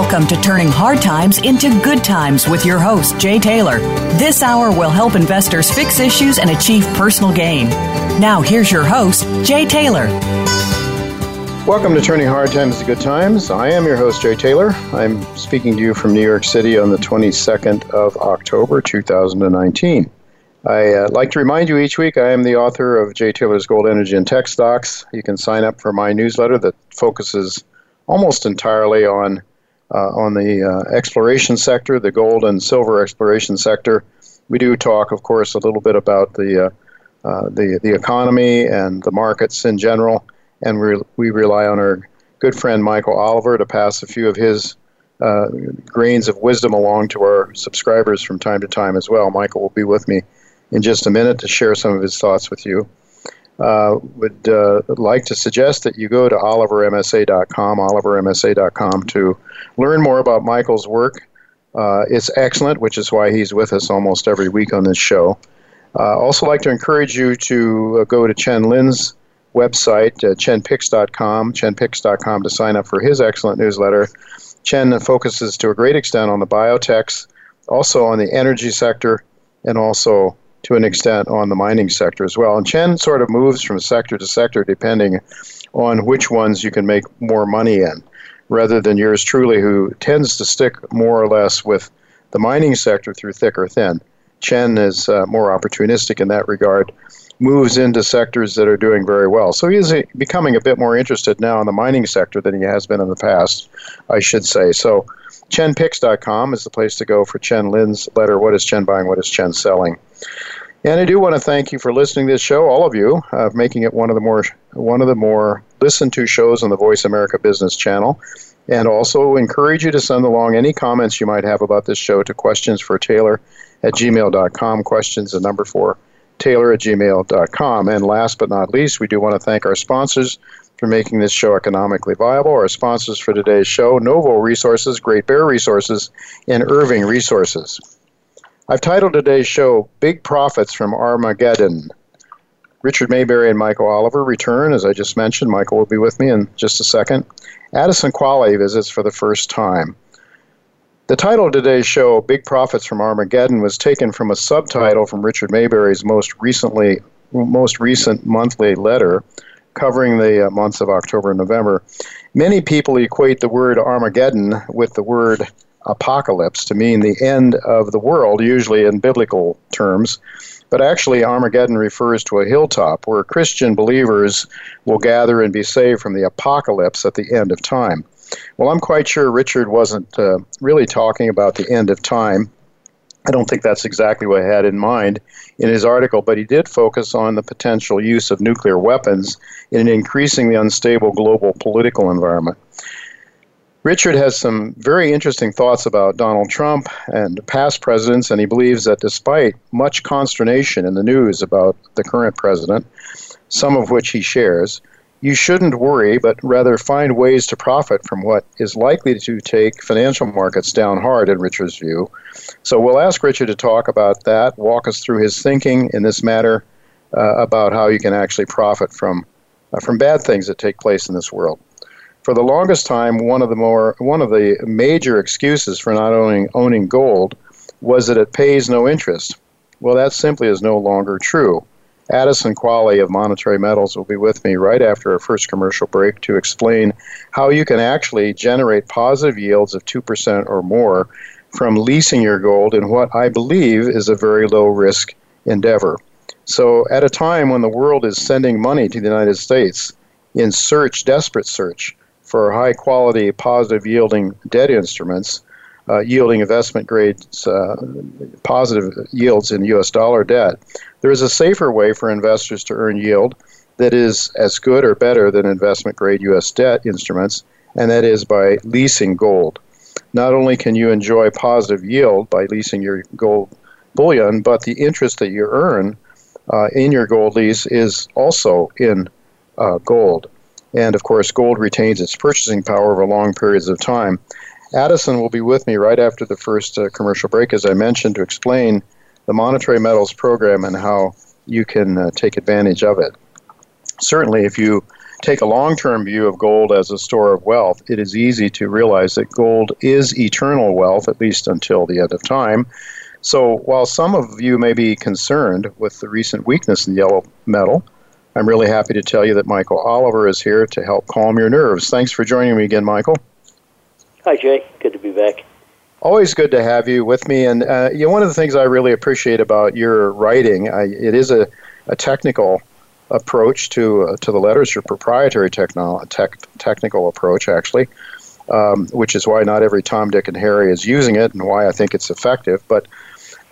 Welcome to Turning Hard Times into Good Times with your host, Jay Taylor. This hour will help investors fix issues and achieve personal gain. Now, here's your host, Jay Taylor. Welcome to Turning Hard Times to Good Times. I am your host, Jay Taylor. I'm speaking to you from New York City on the 22nd of October, 2019. I uh, like to remind you each week I am the author of Jay Taylor's Gold Energy and Tech Stocks. You can sign up for my newsletter that focuses almost entirely on on the uh, exploration sector, the gold and silver exploration sector. We do talk, of course, a little bit about the uh, uh, the the economy and the markets in general, and we we rely on our good friend Michael Oliver to pass a few of his uh, grains of wisdom along to our subscribers from time to time as well. Michael will be with me in just a minute to share some of his thoughts with you uh, would uh, like to suggest that you go to olivermsa.com, olivermsa.com, to learn more about Michael's work. Uh, it's excellent, which is why he's with us almost every week on this show. Uh, also, like to encourage you to uh, go to Chen Lin's website, uh, chenpix.com, chenpix.com, to sign up for his excellent newsletter. Chen focuses to a great extent on the biotechs, also on the energy sector, and also to an extent on the mining sector as well. And Chen sort of moves from sector to sector depending on which ones you can make more money in, rather than yours truly, who tends to stick more or less with the mining sector through thick or thin. Chen is uh, more opportunistic in that regard, moves into sectors that are doing very well. So he is becoming a bit more interested now in the mining sector than he has been in the past, I should say. So ChenPix.com is the place to go for Chen Lin's letter, What is Chen Buying, What is Chen Selling? And I do want to thank you for listening to this show, all of you, uh, making it one of the more one of the more listened to shows on the Voice America Business Channel. And also encourage you to send along any comments you might have about this show to questions for Taylor at gmail.com. Questions, number four, Taylor at gmail.com. And last but not least, we do want to thank our sponsors for making this show economically viable. Our sponsors for today's show Novo Resources, Great Bear Resources, and Irving Resources. I've titled today's show Big Profits from Armageddon. Richard Maybury and Michael Oliver return, as I just mentioned. Michael will be with me in just a second. Addison Qualley visits for the first time. The title of today's show, Big Profits from Armageddon, was taken from a subtitle from Richard Maybury's most recently most recent monthly letter covering the uh, months of October and November. Many people equate the word Armageddon with the word apocalypse to mean the end of the world, usually in biblical terms. But actually, Armageddon refers to a hilltop where Christian believers will gather and be saved from the apocalypse at the end of time. Well, I'm quite sure Richard wasn't uh, really talking about the end of time. I don't think that's exactly what he had in mind in his article, but he did focus on the potential use of nuclear weapons in an increasingly unstable global political environment. Richard has some very interesting thoughts about Donald Trump and past presidents, and he believes that despite much consternation in the news about the current president, some of which he shares, you shouldn't worry, but rather find ways to profit from what is likely to take financial markets down hard, in Richard's view. So we'll ask Richard to talk about that, walk us through his thinking in this matter uh, about how you can actually profit from, uh, from bad things that take place in this world. For the longest time, one of the more one of the major excuses for not owning owning gold was that it pays no interest. Well, that simply is no longer true. Addison Qualley of Monetary Metals will be with me right after our first commercial break to explain how you can actually generate positive yields of 2% or more from leasing your gold in what I believe is a very low risk endeavor. So, at a time when the world is sending money to the United States in search, desperate search for high quality, positive yielding debt instruments, uh, yielding investment grade uh, positive yields in US dollar debt, there is a safer way for investors to earn yield that is as good or better than investment grade US debt instruments, and that is by leasing gold. Not only can you enjoy positive yield by leasing your gold bullion, but the interest that you earn uh, in your gold lease is also in uh, gold. And of course, gold retains its purchasing power over long periods of time. Addison will be with me right after the first uh, commercial break, as I mentioned, to explain the Monetary Metals program and how you can uh, take advantage of it. Certainly, if you take a long term view of gold as a store of wealth, it is easy to realize that gold is eternal wealth, at least until the end of time. So, while some of you may be concerned with the recent weakness in yellow metal, I'm really happy to tell you that Michael Oliver is here to help calm your nerves. Thanks for joining me again, Michael. Hi, Jay. Good to be back. Always good to have you with me. And uh, you know, one of the things I really appreciate about your writing, I, it is a, a technical approach to uh, to the letters, your proprietary techno- tech, technical approach, actually, um, which is why not every Tom, Dick, and Harry is using it, and why I think it's effective. But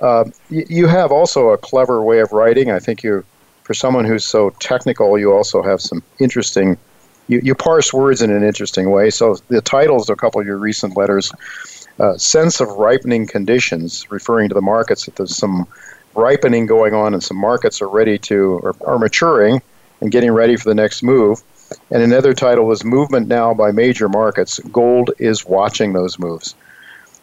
uh, y- you have also a clever way of writing. I think you, for someone who's so technical, you also have some interesting. You, you parse words in an interesting way. So the titles of a couple of your recent letters, uh, "Sense of Ripening Conditions," referring to the markets that there's some ripening going on and some markets are ready to or are maturing and getting ready for the next move. And another title was Movement Now by Major Markets. Gold is watching those moves.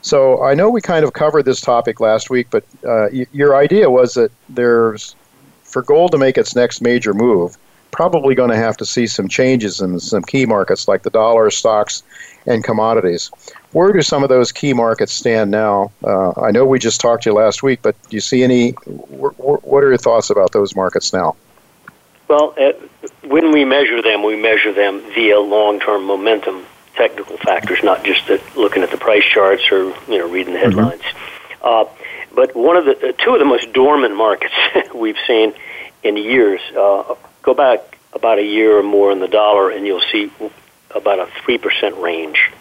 So I know we kind of covered this topic last week, but uh, y- your idea was that there's, for gold to make its next major move, probably going to have to see some changes in some key markets like the dollar, stocks, and commodities. Where do some of those key markets stand now? Uh, I know we just talked to you last week, but do you see any? What are your thoughts about those markets now? Well, uh, when we measure them, we measure them via long-term momentum technical factors, not just the, looking at the price charts or you know reading the mm-hmm. headlines. Mm-hmm. Uh, but one of the uh, two of the most dormant markets we've seen in years. Uh, go back about a year or more in the dollar, and you'll see about a 3% range.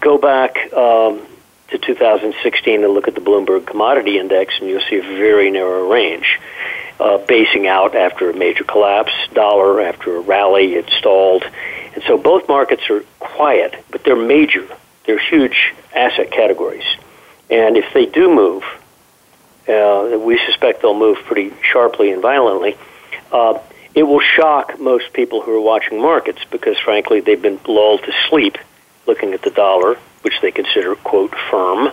Go back um, to 2016 and look at the Bloomberg Commodity Index, and you'll see a very narrow range. Uh, basing out after a major collapse, dollar after a rally, it stalled. And so both markets are quiet, but they're major. They're huge asset categories. And if they do move, uh, we suspect they'll move pretty sharply and violently. Uh, it will shock most people who are watching markets because, frankly, they've been lulled to sleep looking at the dollar, which they consider quote firm,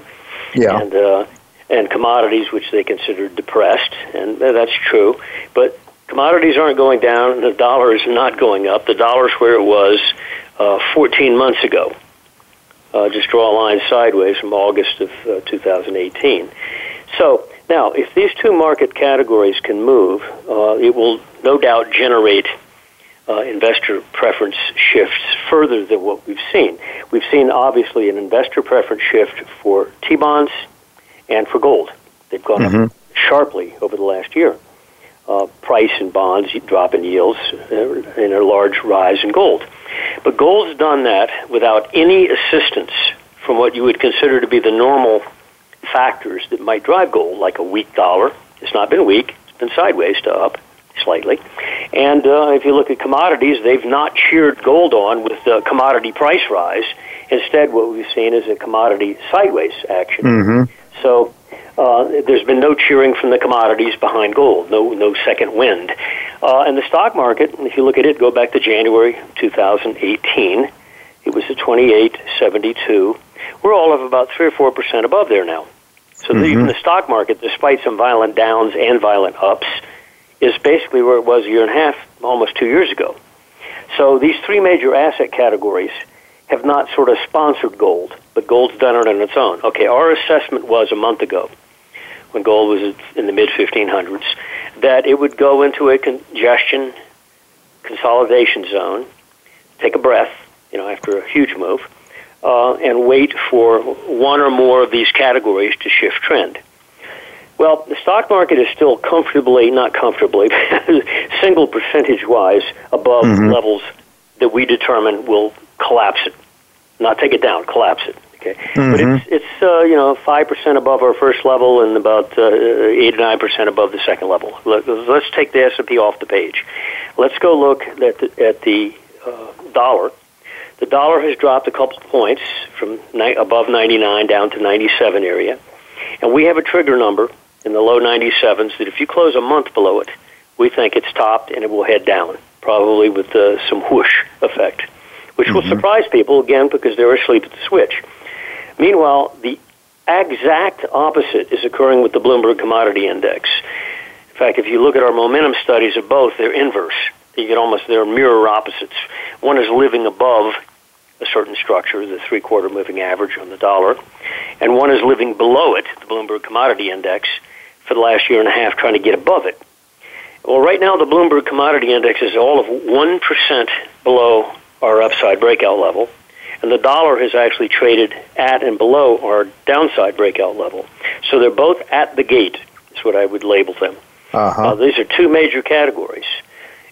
yeah. and uh, and commodities, which they consider depressed, and that's true. But commodities aren't going down, and the dollar is not going up. The dollar's where it was uh, 14 months ago. Uh, just draw a line sideways from August of uh, 2018. So now, if these two market categories can move, uh, it will no doubt generate uh, investor preference shifts further than what we've seen. We've seen obviously an investor preference shift for T bonds and for gold. They've gone mm-hmm. up sharply over the last year. Uh, price in bonds drop in yields uh, and a large rise in gold. But gold's done that without any assistance from what you would consider to be the normal factors that might drive gold, like a weak dollar. It's not been weak, it's been sideways to up slightly. And uh, if you look at commodities, they've not cheered gold on with the commodity price rise. Instead, what we've seen is a commodity sideways action. Mm-hmm. So uh, there's been no cheering from the commodities behind gold, no no second wind. Uh, and the stock market, if you look at it, go back to January 2018, it was at 28.72. We're all of about three or four percent above there now. So mm-hmm. even the stock market, despite some violent downs and violent ups, is basically where it was a year and a half, almost two years ago. So these three major asset categories have not sort of sponsored gold, but gold's done it on its own. Okay, our assessment was a month ago, when gold was in the mid 1500s, that it would go into a congestion consolidation zone, take a breath, you know, after a huge move, uh, and wait for one or more of these categories to shift trend. Well, the stock market is still comfortably, not comfortably, single percentage wise above mm-hmm. levels that we determine will collapse it. Not take it down, collapse it. Okay, mm-hmm. but it's it's uh, you know five percent above our first level and about uh, eight or nine percent above the second level. Let's take the S and P off the page. Let's go look at the, at the uh, dollar. The dollar has dropped a couple points from ni- above 99 down to 97 area, and we have a trigger number in the low 97s that if you close a month below it, we think it's topped and it will head down, probably with uh, some whoosh effect, which mm-hmm. will surprise people again because they're asleep at the switch. Meanwhile, the exact opposite is occurring with the Bloomberg Commodity Index. In fact, if you look at our momentum studies of both, they're inverse. You get almost they're mirror opposites. One is living above a certain structure, the three quarter moving average on the dollar, and one is living below it, the Bloomberg Commodity Index, for the last year and a half trying to get above it. Well, right now the Bloomberg Commodity Index is all of 1% below our upside breakout level, and the dollar has actually traded at and below our downside breakout level. So they're both at the gate, is what I would label them. Uh-huh. Uh, these are two major categories.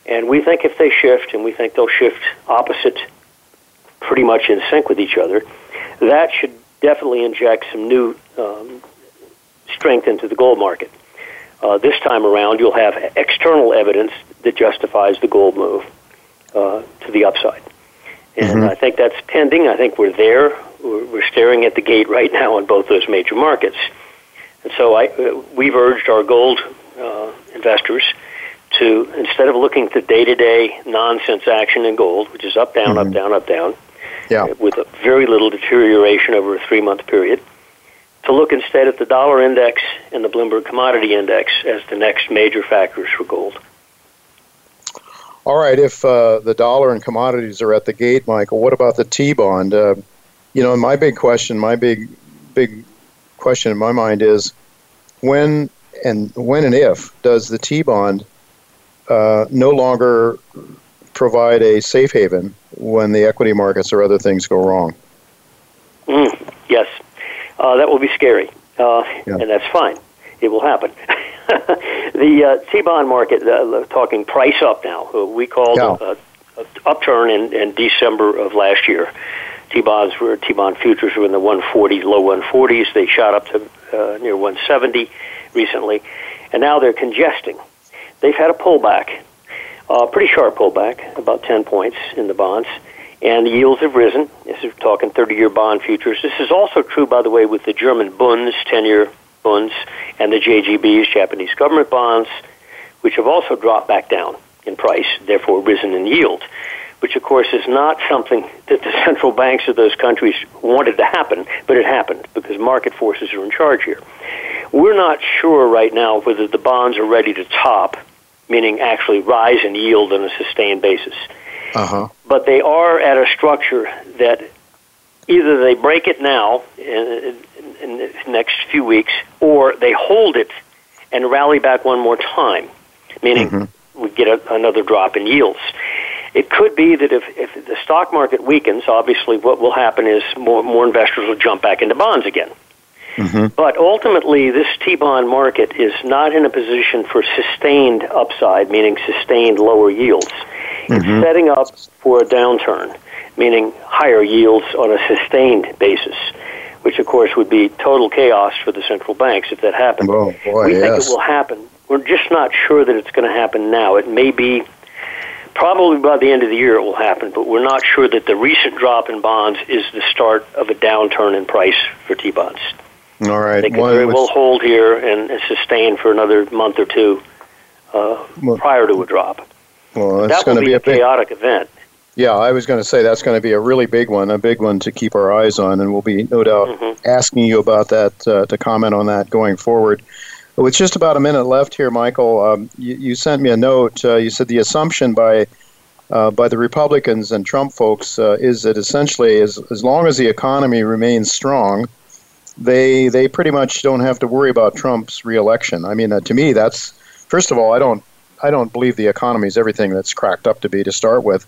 And we think if they shift, and we think they'll shift opposite, pretty much in sync with each other, that should definitely inject some new um, strength into the gold market. Uh, this time around, you'll have external evidence that justifies the gold move uh, to the upside. And mm-hmm. I think that's pending. I think we're there. We're, we're staring at the gate right now in both those major markets. And so I, uh, we've urged our gold uh, investors to, instead of looking at the day to day nonsense action in gold, which is up, down, mm-hmm. up, down, up, down, yeah. with very little deterioration over a three month period, to look instead at the dollar index and the Bloomberg Commodity Index as the next major factors for gold. All right, if uh, the dollar and commodities are at the gate, Michael, what about the T bond? Uh, you know, my big question, my big, big question in my mind is when and when and if does the T bond uh, no longer provide a safe haven when the equity markets or other things go wrong? Mm, yes, uh, that will be scary, uh, yeah. and that's fine. It will happen. the uh, T-bond market, uh, talking price up now. Uh, we called yeah. a, a upturn in, in December of last year. T-bonds were T-bond futures were in the 140s, low 140s. They shot up to uh, near 170 recently, and now they're congesting. They've had a pullback, a uh, pretty sharp pullback, about 10 points in the bonds and the yields have risen. This is talking 30-year bond futures. This is also true, by the way, with the German Bunds, 10-year Bunds, and the JGBs, Japanese government bonds, which have also dropped back down in price, therefore risen in yield, which of course is not something that the central banks of those countries wanted to happen, but it happened because market forces are in charge here. We're not sure right now whether the bonds are ready to top, meaning actually rise in yield on a sustained basis. Uh-huh. But they are at a structure that either they break it now in, in, the next few weeks, or they hold it and rally back one more time, meaning mm-hmm. we get a, another drop in yields. It could be that if, if the stock market weakens, obviously what will happen is more, more investors will jump back into bonds again. Mm-hmm. But ultimately, this T bond market is not in a position for sustained upside, meaning sustained lower yields. Mm-hmm. It's setting up for a downturn, meaning higher yields on a sustained basis, which of course would be total chaos for the central banks if that happened. Oh, boy, we yes. think it will happen. We're just not sure that it's going to happen now. It may be probably by the end of the year it will happen, but we're not sure that the recent drop in bonds is the start of a downturn in price for T bonds. All right. They can very well hold here and sustain for another month or two uh, well, prior to a drop. Well, that going to be, be a chaotic big, event. Yeah, I was going to say that's going to be a really big one, a big one to keep our eyes on, and we'll be no doubt mm-hmm. asking you about that uh, to comment on that going forward. With just about a minute left here, Michael, um, you, you, sent me a note. Uh, you said the assumption by uh, by the Republicans and Trump folks uh, is that essentially, as as long as the economy remains strong, they they pretty much don't have to worry about Trump's reelection. I mean, uh, to me, that's first of all, I don't I don't believe the economy is everything that's cracked up to be to start with.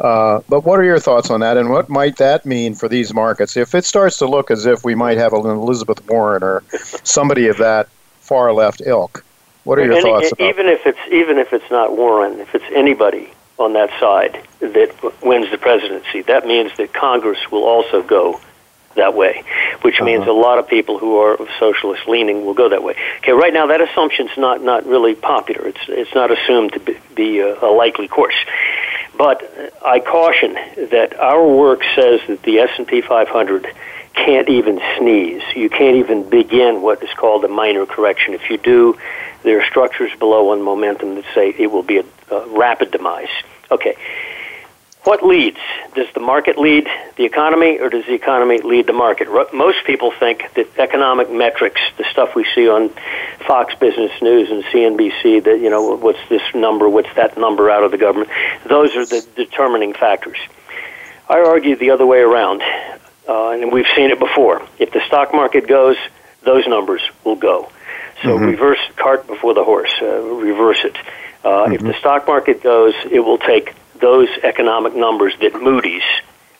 Uh, but what are your thoughts on that, and what might that mean for these markets if it starts to look as if we might have an Elizabeth Warren or somebody of that far left ilk. What are your Any, thoughts about even if it's even if it's not Warren, if it's anybody on that side that wins the presidency, that means that Congress will also go that way, which uh-huh. means a lot of people who are socialist leaning will go that way. Okay, right now that assumption's not not really popular. It's it's not assumed to be, be a, a likely course. But I caution that our work says that the S&P 500 can't even sneeze. You can't even begin what is called a minor correction. If you do, there are structures below on momentum that say it will be a, a rapid demise. Okay. What leads? Does the market lead the economy, or does the economy lead the market? Most people think that economic metrics, the stuff we see on Fox Business News and CNBC, that you know, what's this number, what's that number out of the government, those are the determining factors. I argue the other way around, uh, and we've seen it before. If the stock market goes, those numbers will go. So mm-hmm. reverse cart before the horse. Uh, reverse it. Uh, mm-hmm. If the stock market goes, it will take those economic numbers that Moody's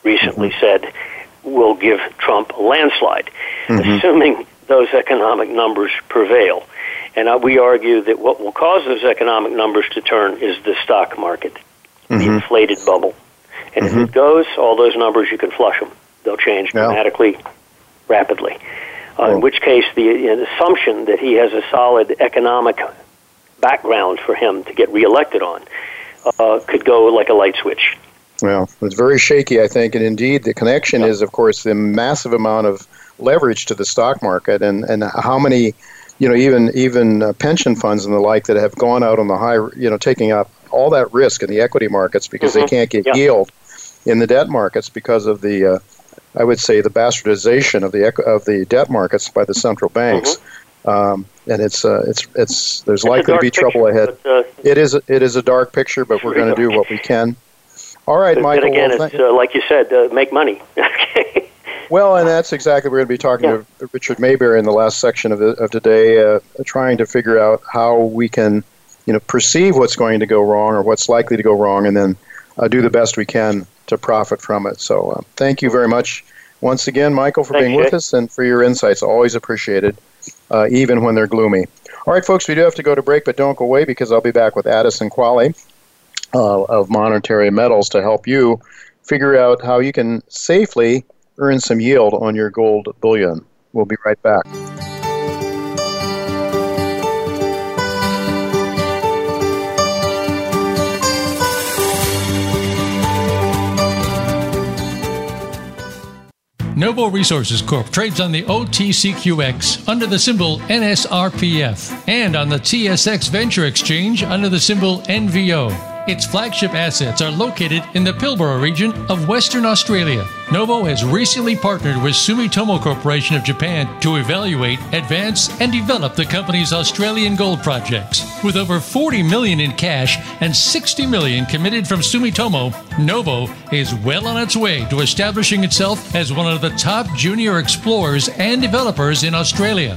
recently mm-hmm. said will give Trump a landslide, mm-hmm. assuming those economic numbers prevail. And uh, we argue that what will cause those economic numbers to turn is the stock market, mm-hmm. the inflated bubble. And if it mm-hmm. goes, all those numbers, you can flush them. They'll change dramatically, yeah. rapidly. Uh, In which case, the assumption that he has a solid economic background for him to get reelected on uh, could go like a light switch. Well, it's very shaky, I think, and indeed the connection yeah. is, of course, the massive amount of leverage to the stock market, and and how many, you know, even even uh, pension funds and the like that have gone out on the high, you know, taking up all that risk in the equity markets because mm-hmm. they can't get yeah. yield in the debt markets because of the, uh, I would say, the bastardization of the of the debt markets by the central banks. Mm-hmm. Um, and it's uh, it's it's there's it's likely to be picture, trouble ahead. But, uh, it is it is a dark picture, but we're going to do what we can. All right, but, Michael. again, well, it's uh, like you said, uh, make money. well, and that's exactly we're going to be talking yeah. to Richard Maybury in the last section of, the, of today, uh, trying to figure out how we can, you know, perceive what's going to go wrong or what's likely to go wrong, and then uh, do the best we can to profit from it. So, uh, thank you very much once again, Michael, for Thanks, being Jay. with us and for your insights. Always appreciated uh, even when they're gloomy. All right, folks, we do have to go to break, but don't go away because I'll be back with Addison Qualley uh, of Monetary Metals to help you figure out how you can safely earn some yield on your gold bullion. We'll be right back. Novo Resources Corp trades on the OTCQX under the symbol NSRPF and on the TSX Venture Exchange under the symbol NVO. Its flagship assets are located in the Pilbara region of Western Australia. Novo has recently partnered with Sumitomo Corporation of Japan to evaluate, advance, and develop the company's Australian gold projects. With over 40 million in cash and 60 million committed from Sumitomo, Novo is well on its way to establishing itself as one of the top junior explorers and developers in Australia.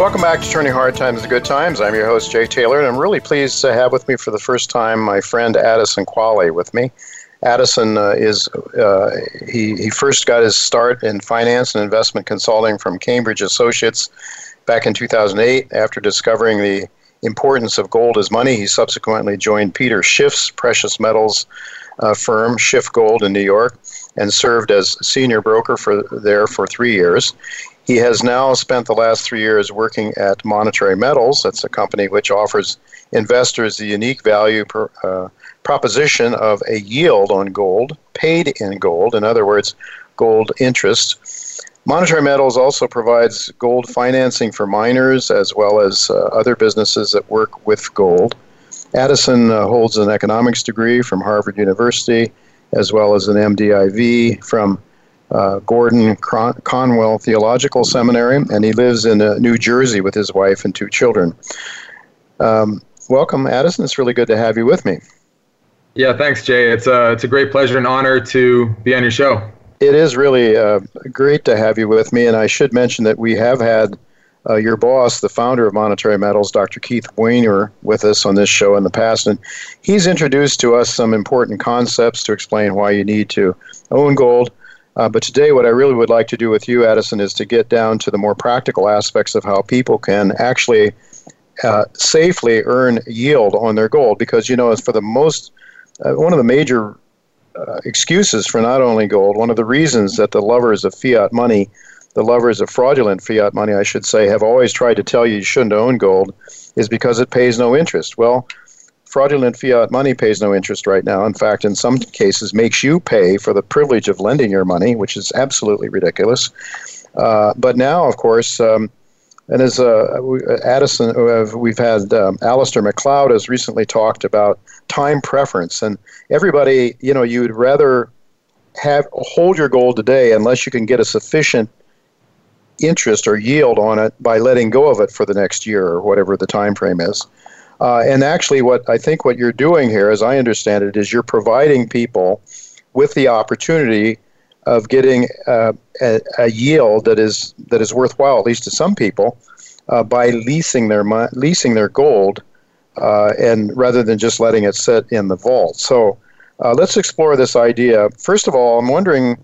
Welcome back to Turning Hard Times to Good Times. I'm your host, Jay Taylor, and I'm really pleased to have with me for the first time my friend Addison Qualley with me. Addison uh, is, uh, he, he first got his start in finance and investment consulting from Cambridge Associates back in 2008. After discovering the importance of gold as money, he subsequently joined Peter Schiff's precious metals uh, firm, Schiff Gold in New York, and served as senior broker for there for three years. He has now spent the last three years working at Monetary Metals. That's a company which offers investors the unique value per, uh, proposition of a yield on gold paid in gold. In other words, gold interest. Monetary Metals also provides gold financing for miners as well as uh, other businesses that work with gold. Addison uh, holds an economics degree from Harvard University as well as an MDiv from uh, Gordon Conwell Theological Seminary, and he lives in uh, New Jersey with his wife and two children. Um, welcome, Addison. It's really good to have you with me. Yeah, thanks, Jay. It's a, it's a great pleasure and honor to be on your show. It is really uh, great to have you with me, and I should mention that we have had uh, your boss, the founder of Monetary Metals, Dr. Keith Weiner, with us on this show in the past, and he's introduced to us some important concepts to explain why you need to own gold. Uh, but today, what I really would like to do with you, Addison, is to get down to the more practical aspects of how people can actually uh, safely earn yield on their gold. Because, you know, for the most, uh, one of the major uh, excuses for not only gold, one of the reasons that the lovers of fiat money, the lovers of fraudulent fiat money, I should say, have always tried to tell you you shouldn't own gold is because it pays no interest. Well, fraudulent fiat money pays no interest right now. In fact, in some cases, makes you pay for the privilege of lending your money, which is absolutely ridiculous. Uh, but now, of course, um, and as uh, Addison, uh, we've had um, Alasdair Macleod has recently talked about time preference, and everybody, you know, you'd rather have hold your gold today unless you can get a sufficient interest or yield on it by letting go of it for the next year or whatever the time frame is. Uh, and actually, what I think what you're doing here, as I understand it, is you're providing people with the opportunity of getting uh, a, a, yield that is that is worthwhile, at least to some people, uh, by leasing their leasing their gold, uh, and rather than just letting it sit in the vault. So, uh, let's explore this idea. First of all, I'm wondering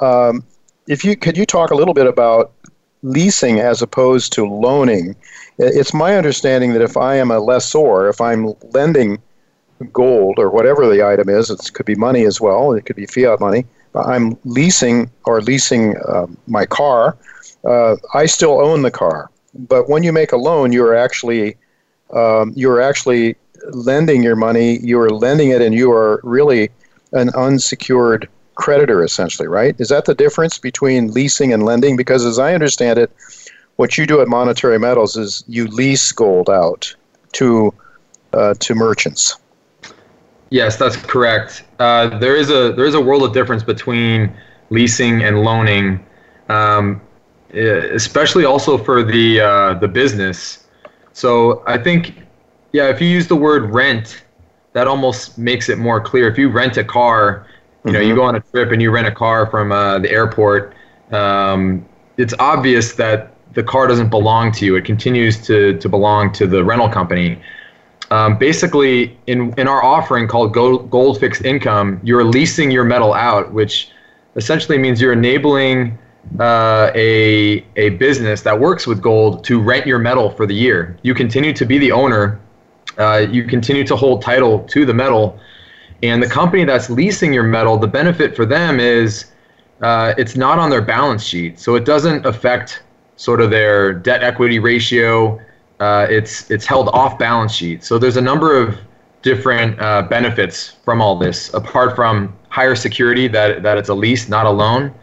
um, if you could you talk a little bit about leasing as opposed to loaning it's my understanding that if I am a lessor, if I'm lending gold or whatever the item is, it could be money as well, it could be fiat money, I'm leasing or leasing uh, my car, uh, I still own the car. But when you make a loan, you're actually um, you're actually lending your money. You are lending it, and you are really an unsecured creditor, essentially, right? Is that the difference between leasing and lending? Because as I understand it, what you do at Monetary Metals is you lease gold out to uh, to merchants. Yes, that's correct. Uh, there is a there is a world of difference between leasing and loaning, um, especially also for the uh, the business. So I think, yeah, if you use the word rent, that almost makes it more clear. If you rent a car, you know, mm-hmm. you go on a trip and you rent a car from uh, the airport. Um, it's obvious that the car doesn't belong to you. It continues to, to belong to the rental company. Um, basically, in, in our offering called Gold, Gold Fixed Income, you're leasing your metal out, which essentially means you're enabling uh, a, a business that works with gold to rent your metal for the year. You continue to be the owner, uh, you continue to hold title to the metal, and the company that's leasing your metal, the benefit for them is uh, it's not on their balance sheet. So it doesn't affect sort of their debt equity ratio. Uh, it's it's held off balance sheet. So there's a number of different uh, benefits from all this, apart from higher security that that it's a lease, not a loan.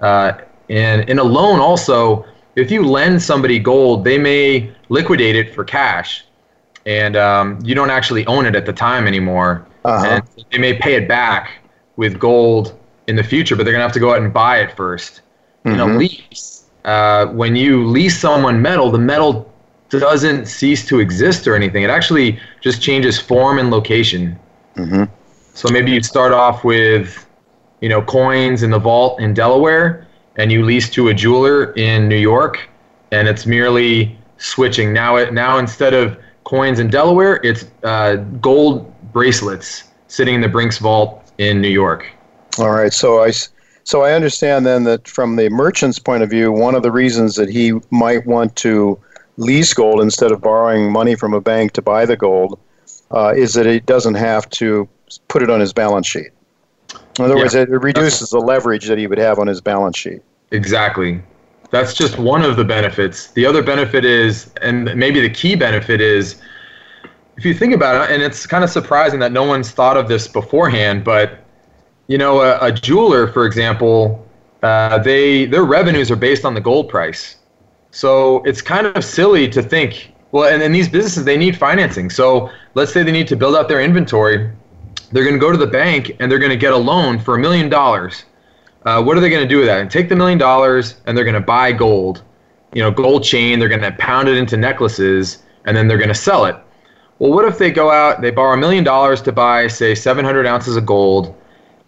Uh, and in a loan, also, if you lend somebody gold, they may liquidate it for cash, and um, you don't actually own it at the time anymore. Uh-huh. And they may pay it back with gold in the future, but they're gonna have to go out and buy it 1st mm-hmm. In a mm-hmm. lease, uh, when you lease someone metal, the metal doesn't cease to exist or anything. It actually just changes form and location. Mm-hmm. So maybe you start off with, you know, coins in the vault in Delaware, and you lease to a jeweler in New York, and it's merely switching. Now, it now instead of coins in Delaware, it's uh, gold bracelets sitting in the Brinks vault in New York. All right. So I so I understand then that from the merchant's point of view, one of the reasons that he might want to lease gold instead of borrowing money from a bank to buy the gold uh, is that he doesn't have to put it on his balance sheet. In other yeah. words, it reduces the leverage that he would have on his balance sheet. Exactly. That's just one of the benefits. The other benefit is, and maybe the key benefit is, if you think about it, and it's kind of surprising that no one's thought of this beforehand, but you know, a, a jeweler, for example, uh, they their revenues are based on the gold price. So it's kind of silly to think. Well, and, and these businesses they need financing. So let's say they need to build out their inventory. They're going to go to the bank and they're going to get a loan for a million dollars. Uh, what are they going to do with that? And take the million dollars and they're going to buy gold, you know, gold chain. They're going to pound it into necklaces and then they're going to sell it. Well, what if they go out, they borrow a million dollars to buy, say, 700 ounces of gold,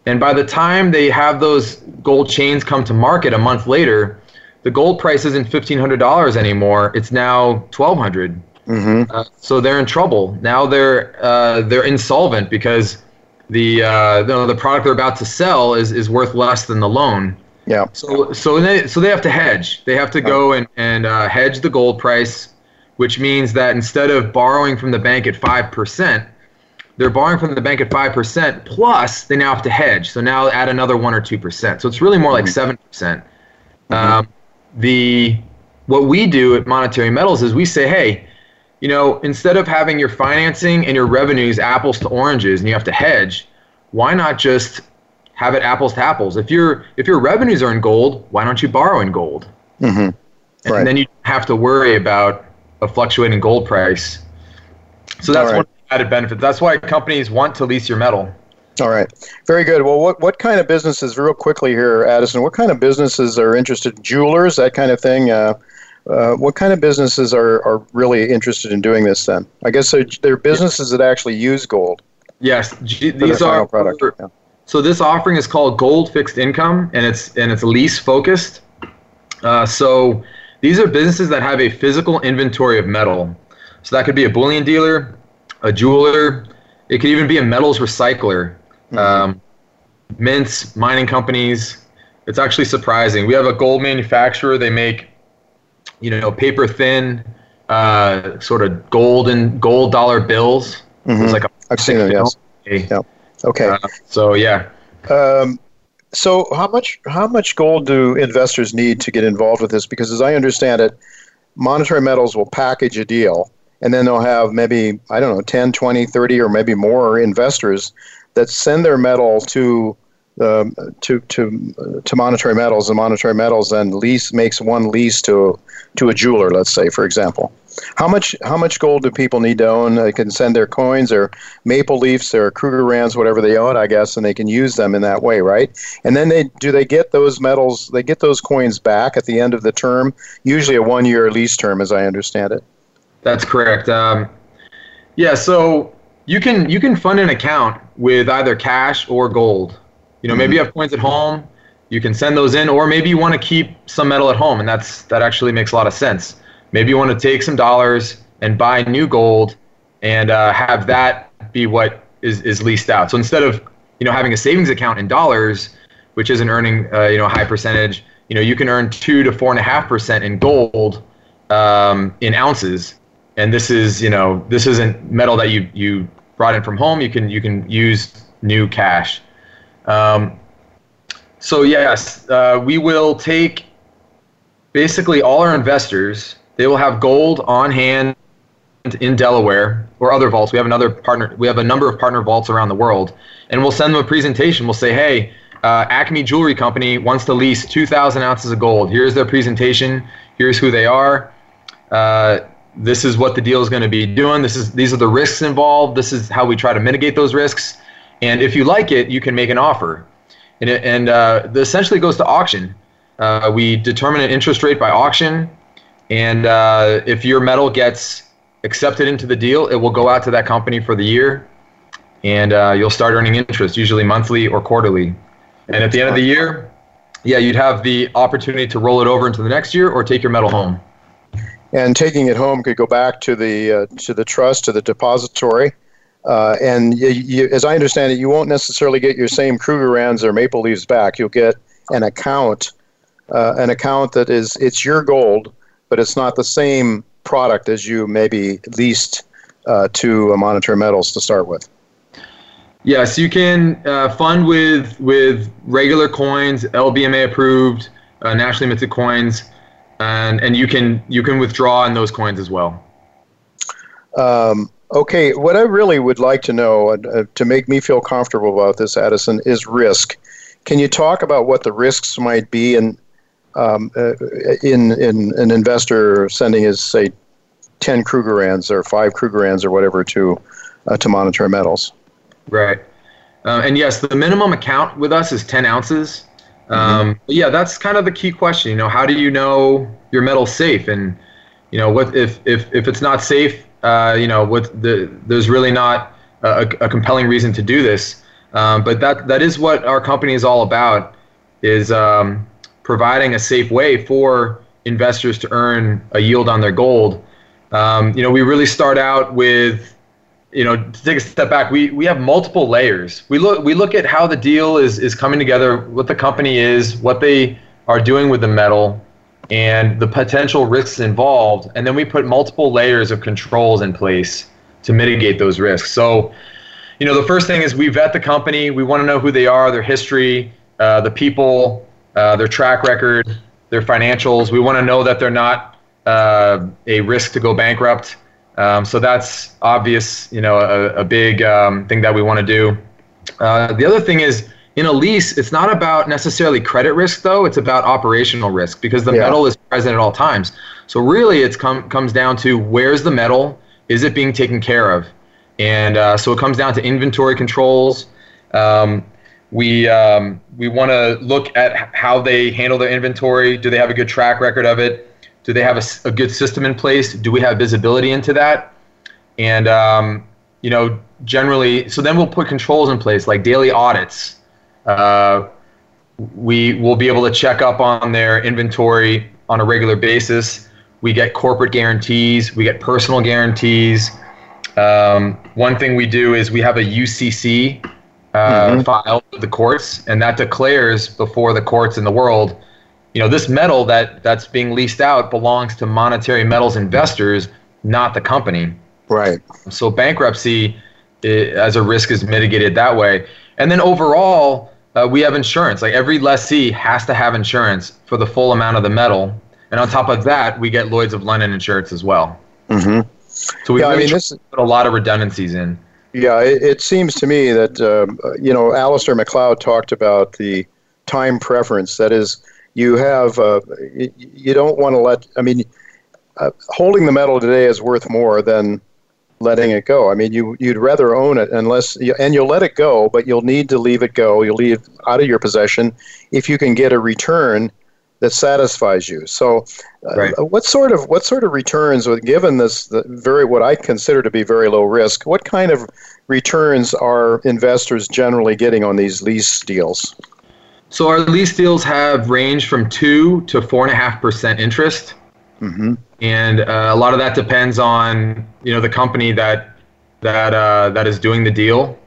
and by the time they have those gold chains come to market a month later, the gold price isn't $1,500 anymore. It's now 1200 Mm-hmm. uh, so they're in trouble. Now they're uh, they're insolvent because the uh, know, the product they're about to sell is, is worth less than the loan. Yeah. So so they so they have to hedge. They have to go and and uh, hedge the gold price, which means that instead of borrowing from the bank at five percent, they're borrowing from the bank at five percent plus they now have to hedge. So now add another one or two percent. So it's really more like seven percent. Um, the what we do at Monetary Metals is we say, hey, you know, instead of having your financing and your revenues apples to oranges and you have to hedge, why not just have it apples to apples? If your if your revenues are in gold, why don't you borrow in gold? Mm-hmm. And Right. then you have to worry about a fluctuating gold price. So that's right. one added benefit. That's why companies want to lease your metal. All right. Very good. Well, what, what kind of businesses, real quickly here, Addison, what kind of businesses are interested? Jewelers, that kind of thing? Uh, uh, what kind of businesses are, are really interested in doing this then? I guess they're, they're businesses that actually use gold Yes, G- these are product. Yeah. So this offering is called Gold Fixed Income, and it's and it's lease focused. Uh, so these are businesses that have a physical inventory of metal. So that could be a bullion dealer, a jeweler. It could even be a metals recycler, um, mints, mining companies. It's actually surprising. We have a gold manufacturer. They make, you know, paper thin, uh, sort of golden gold dollar bills. It's like a I've seen them, yes. Okay. Yeah. Okay. Uh, so yeah, Um, so how much how much gold do investors need to get involved with this? Because as I understand it, Monetary Metals will package a deal, and then they'll have maybe I don't know 10, 20, 30, or maybe more investors that send their metal to um, to to to Monetary Metals, and Monetary Metals then lease makes one lease to to a jeweler, let's say, for example. How much how much gold do people need to own? They can send their coins or maple leafs or Krugerrands, whatever they own, I guess, and they can use them in that way, right? And then they do they get those metals? They get those coins back at the end of the term, usually a one year lease term, as I understand it. That's correct. Um, yeah, so you can you can fund an account with either cash or gold. You know, maybe you have coins at home, you can send those in, or maybe you want to keep some metal at home, and that's that actually makes a lot of sense. Maybe you want to take some dollars and buy new gold, and uh, have that be what is is leased out. So instead of you know having a savings account in dollars, which isn't earning uh, you know a high percentage, you know you can earn two to four and a half percent in gold um, in ounces, and this is you know this isn't metal that you you brought in from home. You can you can use new cash. Um, so yes, uh, we will take basically all our investors. They will have gold on hand in Delaware or other vaults. We have another partner. We have a number of partner vaults around the world, and we'll send them a presentation. We'll say, hey. Uh, Acme Jewelry Company wants to lease 2,000 ounces of gold. Here's their presentation. Here's who they are. Uh, this is what the deal is going to be doing. This is these are the risks involved. This is how we try to mitigate those risks. And if you like it, you can make an offer. And it, and uh, essentially goes to auction. Uh, we determine an interest rate by auction, and uh, if your metal gets accepted into the deal, it will go out to that company for the year, and uh, you'll start earning interest, usually monthly or quarterly. And at the end of the year, yeah, you'd have the opportunity to roll it over into the next year or take your metal home. And taking it home could go back to the uh, to the trust, to the depository. Uh, and you, you, as I understand it, you won't necessarily get your same Krugerrands or Maple Leaves back. You'll get an account, uh, an account that is it's your gold, but it's not the same product as you maybe leased uh, to a Monetary Metals to start with. Yes, you can uh, fund with with regular coins, LBMA approved, uh, nationally minted coins, and and you can you can withdraw on those coins as well. Um, okay, what I really would like to know uh, to make me feel comfortable about this, Addison, is risk. can you talk about what the risks might be in um, uh, in in an investor sending his say ten Krugerrands or five Krugerrands or whatever to uh, to Monetary Metals? Right. Uh, and yes, the minimum account with us is 10 ounces. Um, mm-hmm. Yeah, that's kind of the key question. You know, how do you know your metal's safe? And you know, what if if if it's not safe? Uh, you know, what the there's really not a, a compelling reason to do this. Um, but that that is what our company is all about. Is um, providing a safe way for investors to earn a yield on their gold. Um, you know, we really start out with you know, to take a step back, we, we have multiple layers. We look we look at how the deal is is coming together, what the company is, what they are doing with the metal, and the potential risks involved, and then we put multiple layers of controls in place to mitigate those risks. So, you know, the first thing is we vet the company. We want to know who they are, their history, uh, the people, uh, their track record, their financials. We want to know that they're not uh, a risk to go bankrupt. Um, so that's obvious, you know, a, a big um, thing that we want to do. Uh, the other thing is in a lease, it's not about necessarily credit risk though. It's about operational risk because the yeah. metal is present at all times. So really, it com- comes down to where's the metal? Is it being taken care of? And uh, so it comes down to inventory controls. Um, we um, we want to look at how they handle their inventory. Do they have a good track record of it? Do they have a, a good system in place? Do we have visibility into that? And um, you know, generally, so then we'll put controls in place like daily audits. Uh, we will be able to check up on their inventory on a regular basis. We get corporate guarantees. We get personal guarantees. Um, one thing we do is we have a UCC uh, mm-hmm. file with the courts, and that declares before the courts in the world you know, this metal that that's being leased out belongs to monetary metals investors, not the company. Right. So bankruptcy as a risk is mitigated that way. And then overall, uh, we have insurance. Like every lessee has to have insurance for the full amount of the metal. And on top of that, we get Lloyd's of London insurance as well. Mm-hmm. So we yeah, I mean, this, put a lot of redundancies in. Yeah, it, it seems to me that, uh, you know, Alasdair Macleod talked about the time preference. That is, you have uh, you don't want to let. I mean, uh, holding the metal today is worth more than letting it go. I mean, you you'd rather own it unless and you'll let it go, but you'll need to leave it go. You'll leave out of your possession if you can get a return that satisfies you. So, uh, right. what sort of what sort of returns, given this the very what I consider to be very low risk, what kind of returns are investors generally getting on these lease deals? So our lease deals have ranged from two to four and a half percent interest, mm-hmm. and uh, a lot of that depends on you know the company that that uh, that is doing the deal.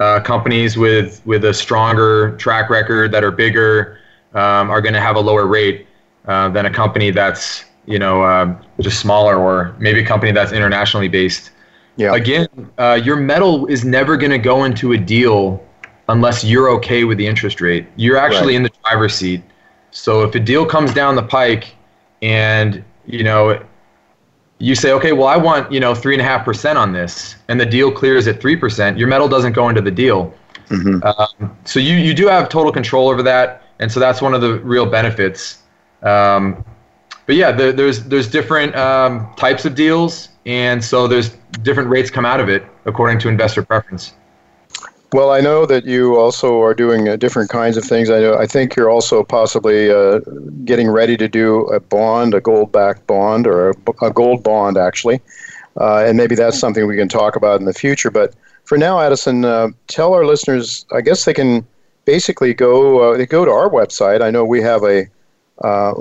Uh, companies with with a stronger track record that are bigger um, are going to have a lower rate uh, than a company that's you know um, just smaller or maybe a company that's internationally based. Yeah. Again, uh, your metal is never going to go into a deal unless you're okay with the interest rate. You're actually right. in the driver's seat. So if a deal comes down the pike and, you know, you say, okay, well, I want, you know, three and a half percent on this, and the deal clears at three percent, your metal doesn't go into the deal. Mm-hmm. Um, so you, you do have total control over that. And so that's one of the real benefits. Um, but yeah, the, there's, there's different um, types of deals. And so there's different rates come out of it according to investor preference. Well, I know that you also are doing uh, different kinds of things. I know. I think you're also possibly uh, getting ready to do a bond, a gold-backed bond, or a, a gold bond, actually. Uh, and maybe that's something we can talk about in the future. But for now, Addison, uh, tell our listeners. I guess they can basically go. Uh, they go to our website. I know we have a uh,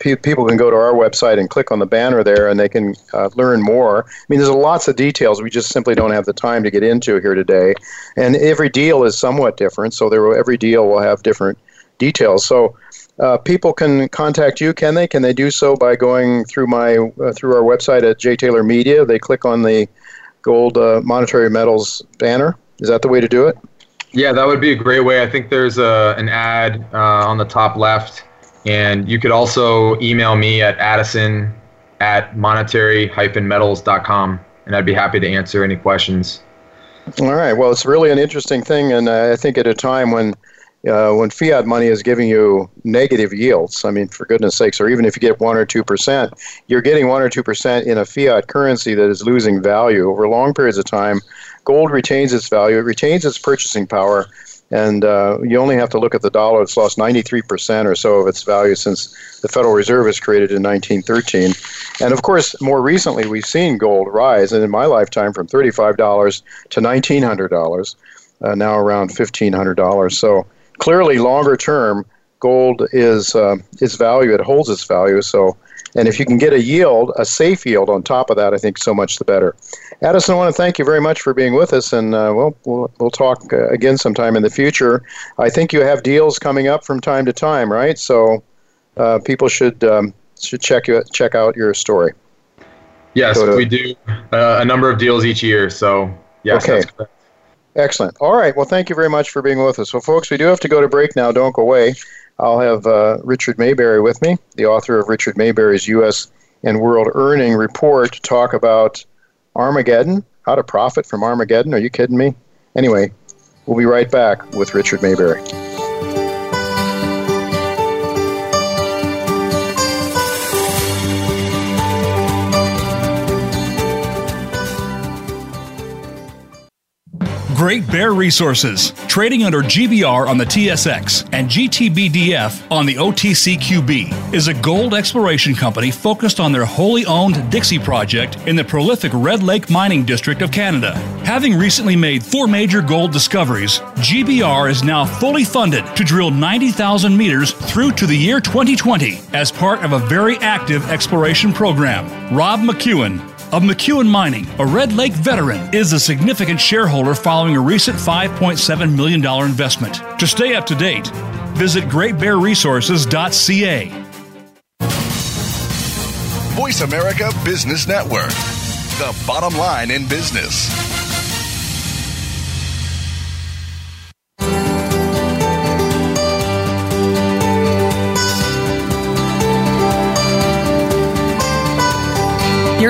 people can go to our website and click on the banner there and they can uh, learn more. I mean, there's lots of details we just simply don't have the time to get into here today. And every deal is somewhat different, so there will, every deal will have different details. So uh, people can contact you, can they? Can they do so by going through my uh, through our website at J Taylor Media? They click on the gold uh, monetary metals banner. Is that the way to do it? Yeah, that would be a great way. I think there's a, an ad uh, on the top left and you could also email me at addison at monetary-metals.com, and I'd be happy to answer any questions. All right. Well, it's really an interesting thing, and uh, I think at a time when uh, when fiat money is giving you negative yields, I mean, for goodness sakes, or even if you get 1 or 2%, you're getting 1 or 2% in a fiat currency that is losing value over long periods of time. Gold retains its value, it retains its purchasing power, and uh, you only have to look at the dollar. It's lost 93% or so of its value since the Federal Reserve was created in 1913. And of course, more recently, we've seen gold rise, and in my lifetime, from $35 to $1,900, uh, now around $1,500. So clearly, longer term, gold is uh, its value. It holds its value. So, and if you can get a yield, a safe yield on top of that, I think so much the better. Addison, I want to thank you very much for being with us, and uh, we'll, we'll we'll talk uh, again sometime in the future. I think you have deals coming up from time to time, right? So uh, people should um, should check you check out your story. Yes, to, we do uh, a number of deals each year. So yes, okay. Excellent. All right. Well, thank you very much for being with us. Well, folks, we do have to go to break now. Don't go away. I'll have uh, Richard Maybury with me, the author of Richard Maybury's U.S. and World Earning Report, to talk about Armageddon, how to profit from Armageddon. Are you kidding me? Anyway, we'll be right back with Richard Maybury. Great Bear Resources, trading under GBR on the TSX and GTBDF on the OTCQB, is a gold exploration company focused on their wholly owned Dixie project in the prolific Red Lake Mining District of Canada. Having recently made four major gold discoveries, GBR is now fully funded to drill 90,000 meters through to the year 2020 as part of a very active exploration program. Rob McEwen, of McEwen Mining, a Red Lake veteran, is a significant shareholder following a recent $5.7 million investment. To stay up to date, visit greatbearresources.ca. Voice America Business Network, the bottom line in business.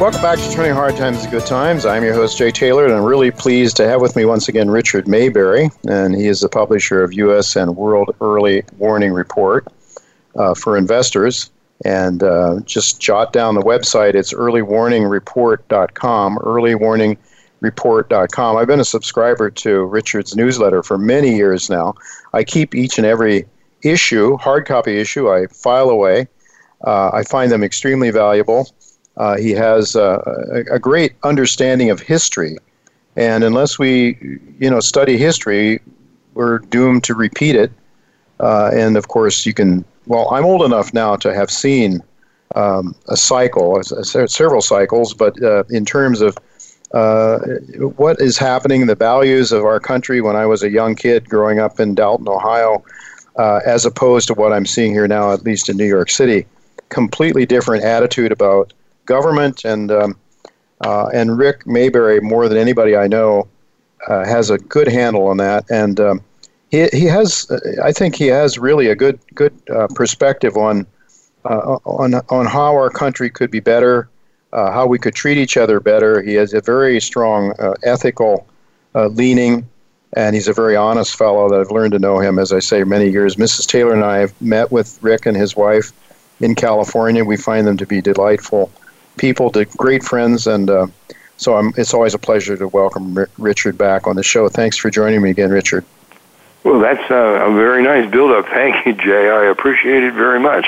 Welcome back to Turning Hard Times to Good Times. I'm your host, Jay Taylor, and I'm really pleased to have with me once again Richard Maybury, and he is the publisher of U.S. and World Early Warning Report uh, for investors. And uh, just jot down the website. It's earlywarningreport.com, earlywarningreport.com. I've been a subscriber to Richard's newsletter for many years now. I keep each and every issue, hard copy issue, I file away. Uh, I find them extremely valuable. Uh, he has a, a, great understanding of history, and unless we, you know, study history, we're doomed to repeat it. Uh, and of course, you can. Well, I'm old enough now to have seen um, a cycle, several cycles, but uh, in terms of uh, what is happening, the values of our country when I was a young kid growing up in Dalton, Ohio, uh, as opposed to what I'm seeing here now, at least in New York City, completely different attitude about government and um, uh, and Rick Maybury more than anybody I know uh, has a good handle on that, and um, he he has I think he has really a good good uh, perspective on uh, on on how our country could be better, uh, how we could treat each other better. He has a very strong uh, ethical leaning. And he's a very honest fellow that I've learned to know him, as I say, many years. Mrs. Taylor and I have met with Rick and his wife in California. We find them to be delightful people, to great friends, and uh, so I'm, it's always a pleasure to welcome R- Richard back on the show. Thanks for joining me again, Richard. Well, that's uh, a very nice build-up. Thank you, Jay. I appreciate it very much.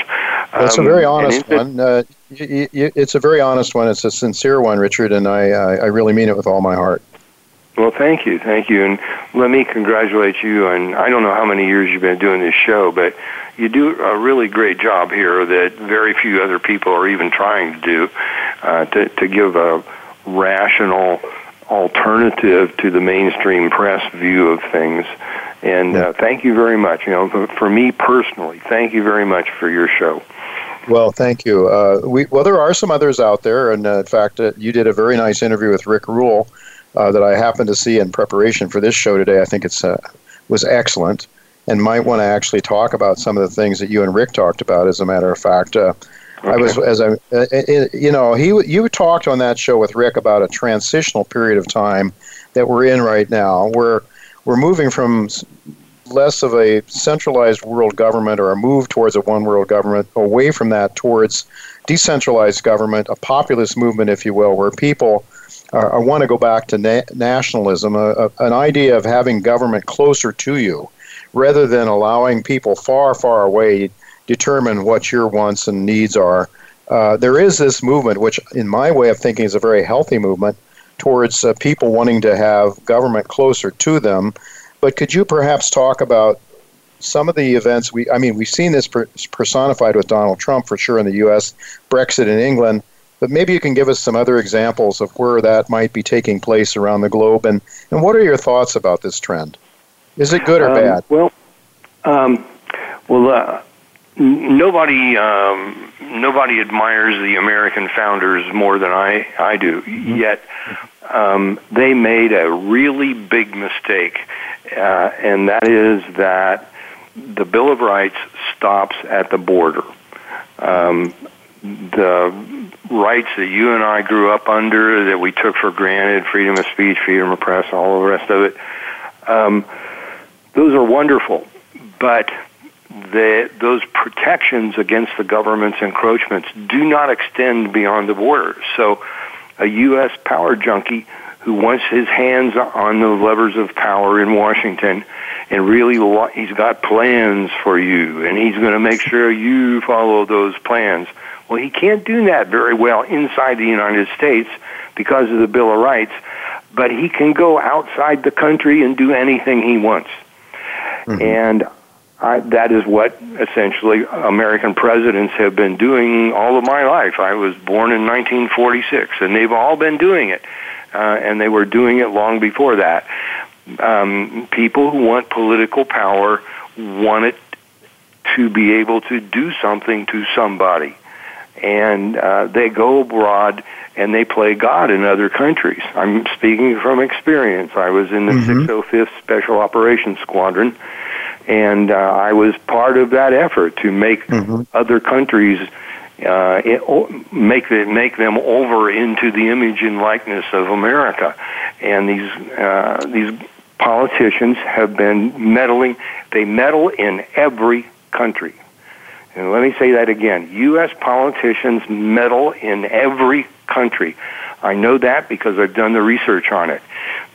Um, it's a very um, honest one. Uh, y- y- it's a very honest one. It's a sincere one, Richard, and I, I really mean it with all my heart. Well, thank you, thank you, and let me congratulate you. And I don't know how many years you've been doing this show, but you do a really great job here that very few other people are even trying to do uh, to to give a rational alternative to the mainstream press view of things. And uh, thank you very much. You know, for me personally, thank you very much for your show. Well, thank you. Uh, we, well, there are some others out there, and uh, in fact, uh, you did a very nice interview with Rick Rule uh, that I happened to see in preparation for this show today. I think it's uh, was excellent, and might want to actually talk about some of the things that you and Rick talked about. As a matter of fact, uh, okay. I was as I, you know, he you talked on that show with Rick about a transitional period of time that we're in right now, where we're moving from less of a centralized world government or a move towards a one world government away from that towards decentralized government, a populist movement, if you will, where people are want to go back to na- nationalism, a, a, an idea of having government closer to you rather than allowing people far, far away determine what your wants and needs are. Uh, there is this movement, which, in my way of thinking, is a very healthy movement towards uh, people wanting to have government closer to them but could you perhaps talk about some of the events we I mean we've seen this personified with Donald Trump for sure in the US, Brexit in England, but maybe you can give us some other examples of where that might be taking place around the globe and and what are your thoughts about this trend? Is it good or um, bad? Well, um, well, uh, nobody um, nobody admires the American founders more than I I do. Mm-hmm. Yet um, they made a really big mistake uh, and that is that the Bill of Rights stops at the border. Um, the rights that you and I grew up under, that we took for granted, freedom of speech, freedom of press, all the rest of it, um, those are wonderful. But the, those protections against the government's encroachments do not extend beyond the border. So a U.S. power junkie who wants his hands on the levers of power in Washington and really he's got plans for you and he's going to make sure you follow those plans. Well, he can't do that very well inside the United States because of the Bill of Rights, but he can go outside the country and do anything he wants. Mm-hmm. And I, that is what essentially American presidents have been doing all of my life. I was born in 1946, and they've all been doing it uh, and they were doing it long before that. Um, people who want political power want it to be able to do something to somebody. And uh, they go abroad and they play God in other countries. I'm speaking from experience. I was in the mm-hmm. 605th Special Operations Squadron, and uh, I was part of that effort to make mm-hmm. other countries uh, it, make the, make them over into the image and likeness of America, and these uh, these politicians have been meddling. They meddle in every country. And let me say that again. U.S. politicians meddle in every country. I know that because I've done the research on it.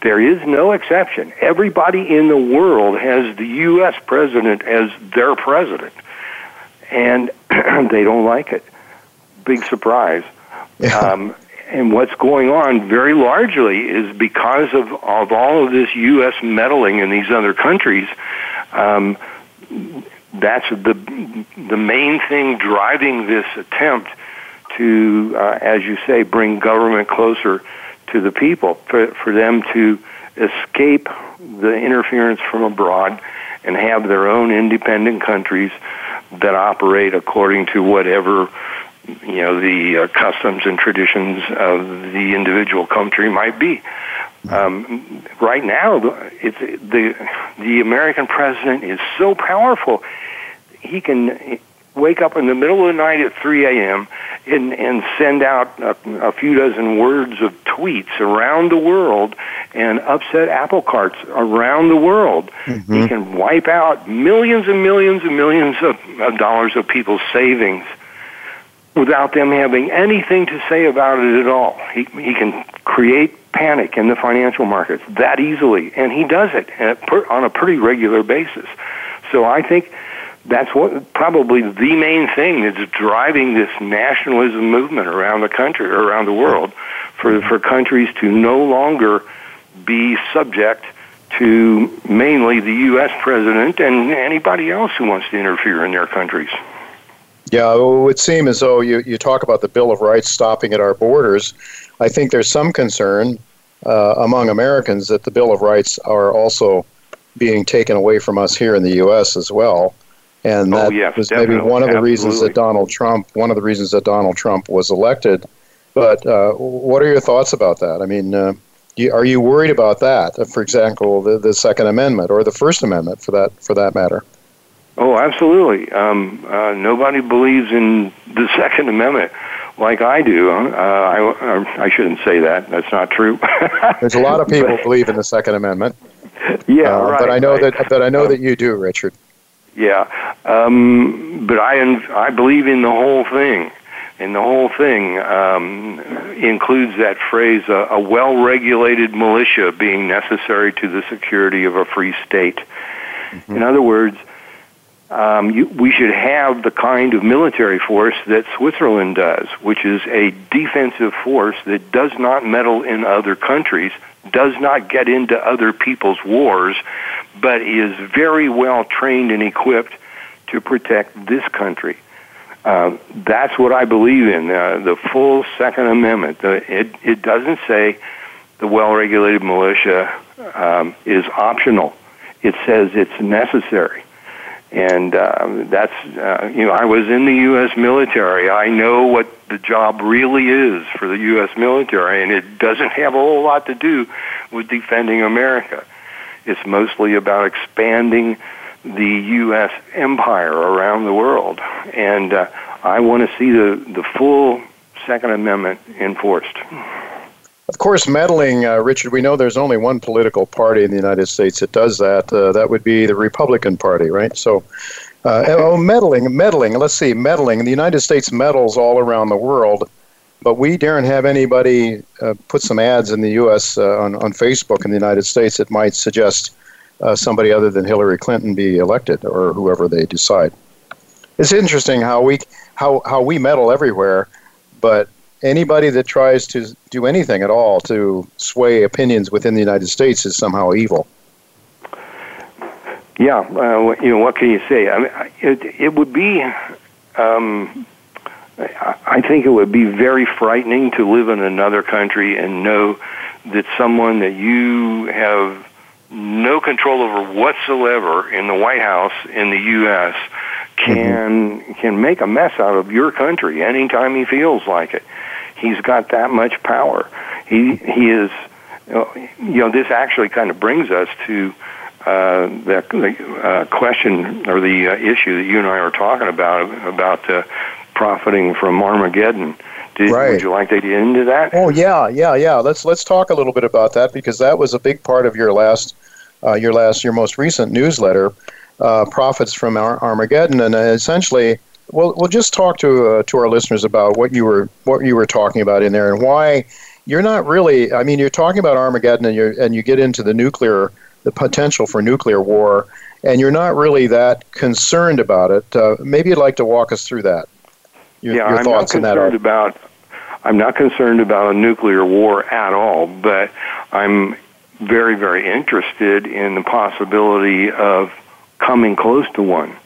There is no exception. Everybody in the world has the U.S. president as their president, and they don't like it big surprise. Yeah. Um, and what's going on very largely is because of, of all of this U.S. meddling in these other countries. Um, that's the the main thing driving this attempt to, uh, as you say, bring government closer to the people, for, for them to escape the interference from abroad and have their own independent countries that operate according to whatever you know the uh, customs and traditions of the individual country might be. Um, right now, it's the the American president is so powerful. He can wake up in the middle of the night at 3 a.m. and and send out a, a few dozen words of tweets around the world and upset apple carts around the world. Mm-hmm. He can wipe out millions and millions and millions of, of dollars of people's savings without them having anything to say about it at all. He, he can create panic in the financial markets that easily, and he does it on a pretty regular basis. So I think that's what probably the main thing that's driving this nationalism movement around the country, around the world, for for countries to no longer be subject to mainly the U.S. president and anybody else who wants to interfere in their countries. Yeah, it would seem as though you, you talk about the Bill of Rights stopping at our borders. I think there's some concern uh, among Americans that the Bill of Rights are also being taken away from us here in the U.S. as well. And Oh, that yes, was maybe one of the reasons that Donald Trump, one of the reasons that Donald Trump was elected. But uh, what are your thoughts about that? I mean, uh, you, are you worried about that? For example, the, the Second Amendment or the First Amendment, for that for that matter. Oh, absolutely. Um, uh, nobody believes in the Second Amendment like I do. Uh, I, I shouldn't say that. That's not true. There's a lot of people who believe in the Second Amendment. yeah, uh, right. But I know right. that. But I know that you do, Richard. Yeah, um, but I I believe in the whole thing, and the whole thing um, includes that phrase: uh, a well-regulated militia being necessary to the security of a free state. In other words, um, you, we should have the kind of military force that Switzerland does, which is a defensive force that does not meddle in other countries, does not get into other people's wars, but is very well trained and equipped to protect this country. Uh, that's what I believe in, uh, the full Second Amendment. It, it doesn't say the well-regulated militia um, is optional. It says it's necessary. And um, that's, uh, you know, I was in the U.S. military. I know what the job really is for the U.S. military, and it doesn't have a whole lot to do with defending America. It's mostly about expanding the U.S. empire around the world. And uh, I want to see the, the full Second Amendment enforced. Of course, meddling, uh, Richard, we know there's only one political party in the United States that does that. Uh, that would be the Republican Party, right? So, uh, oh, meddling, meddling, let's see, meddling. The United States meddles all around the world, but we daren't have anybody uh, put some ads in the U.S. Uh, on, on Facebook in the United States that might suggest uh, somebody other than Hillary Clinton be elected or whoever they decide. It's interesting how we, how, how we meddle everywhere, but anybody that tries to do anything at all to sway opinions within the United States is somehow evil. Yeah, uh, you know, what can you say? I mean, it, it would be, um, I I think it would be very frightening to live in another country and know that someone that you have no control over whatsoever in the White House in the U.S. can can make a mess out of your country anytime he feels like it. He's got that much power. He he is, you know, this actually kind of brings us to uh, the, the uh, question or the uh, issue that you and I are talking about about uh, profiting from Armageddon. Did, Right. Would you like to get into that? Oh yeah, yeah, yeah. Let's let's talk a little bit about that because that was a big part of your last, uh, your last, your most recent newsletter, uh, profits from Ar- Armageddon, and uh, essentially, we'll we'll just talk to uh, to our listeners about what you were what you were talking about in there and why you're not really. I mean, you're talking about Armageddon and you and you get into the nuclear, the potential for nuclear war, and you're not really that concerned about it. Uh, maybe you'd like to walk us through that. Your, yeah, your I'm thoughts not concerned about. I'm not concerned about a nuclear war at all, but I'm very, very interested in the possibility of coming close to one,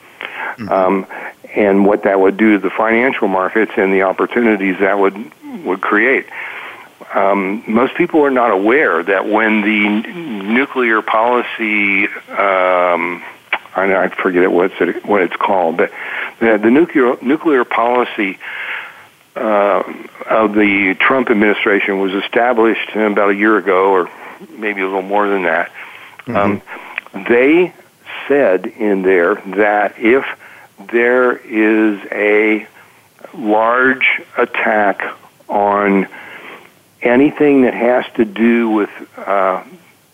um, and what that would do to the financial markets and the opportunities that would would create. Um, most people are not aware that when the n- nuclear policy, um, I, I forget it, what's it, what it's called, but the, the nuclear nuclear policy uh, of the Trump administration was established about a year ago, or maybe a little more than that. Um, they said in there that if there is a large attack on anything that has to do with uh,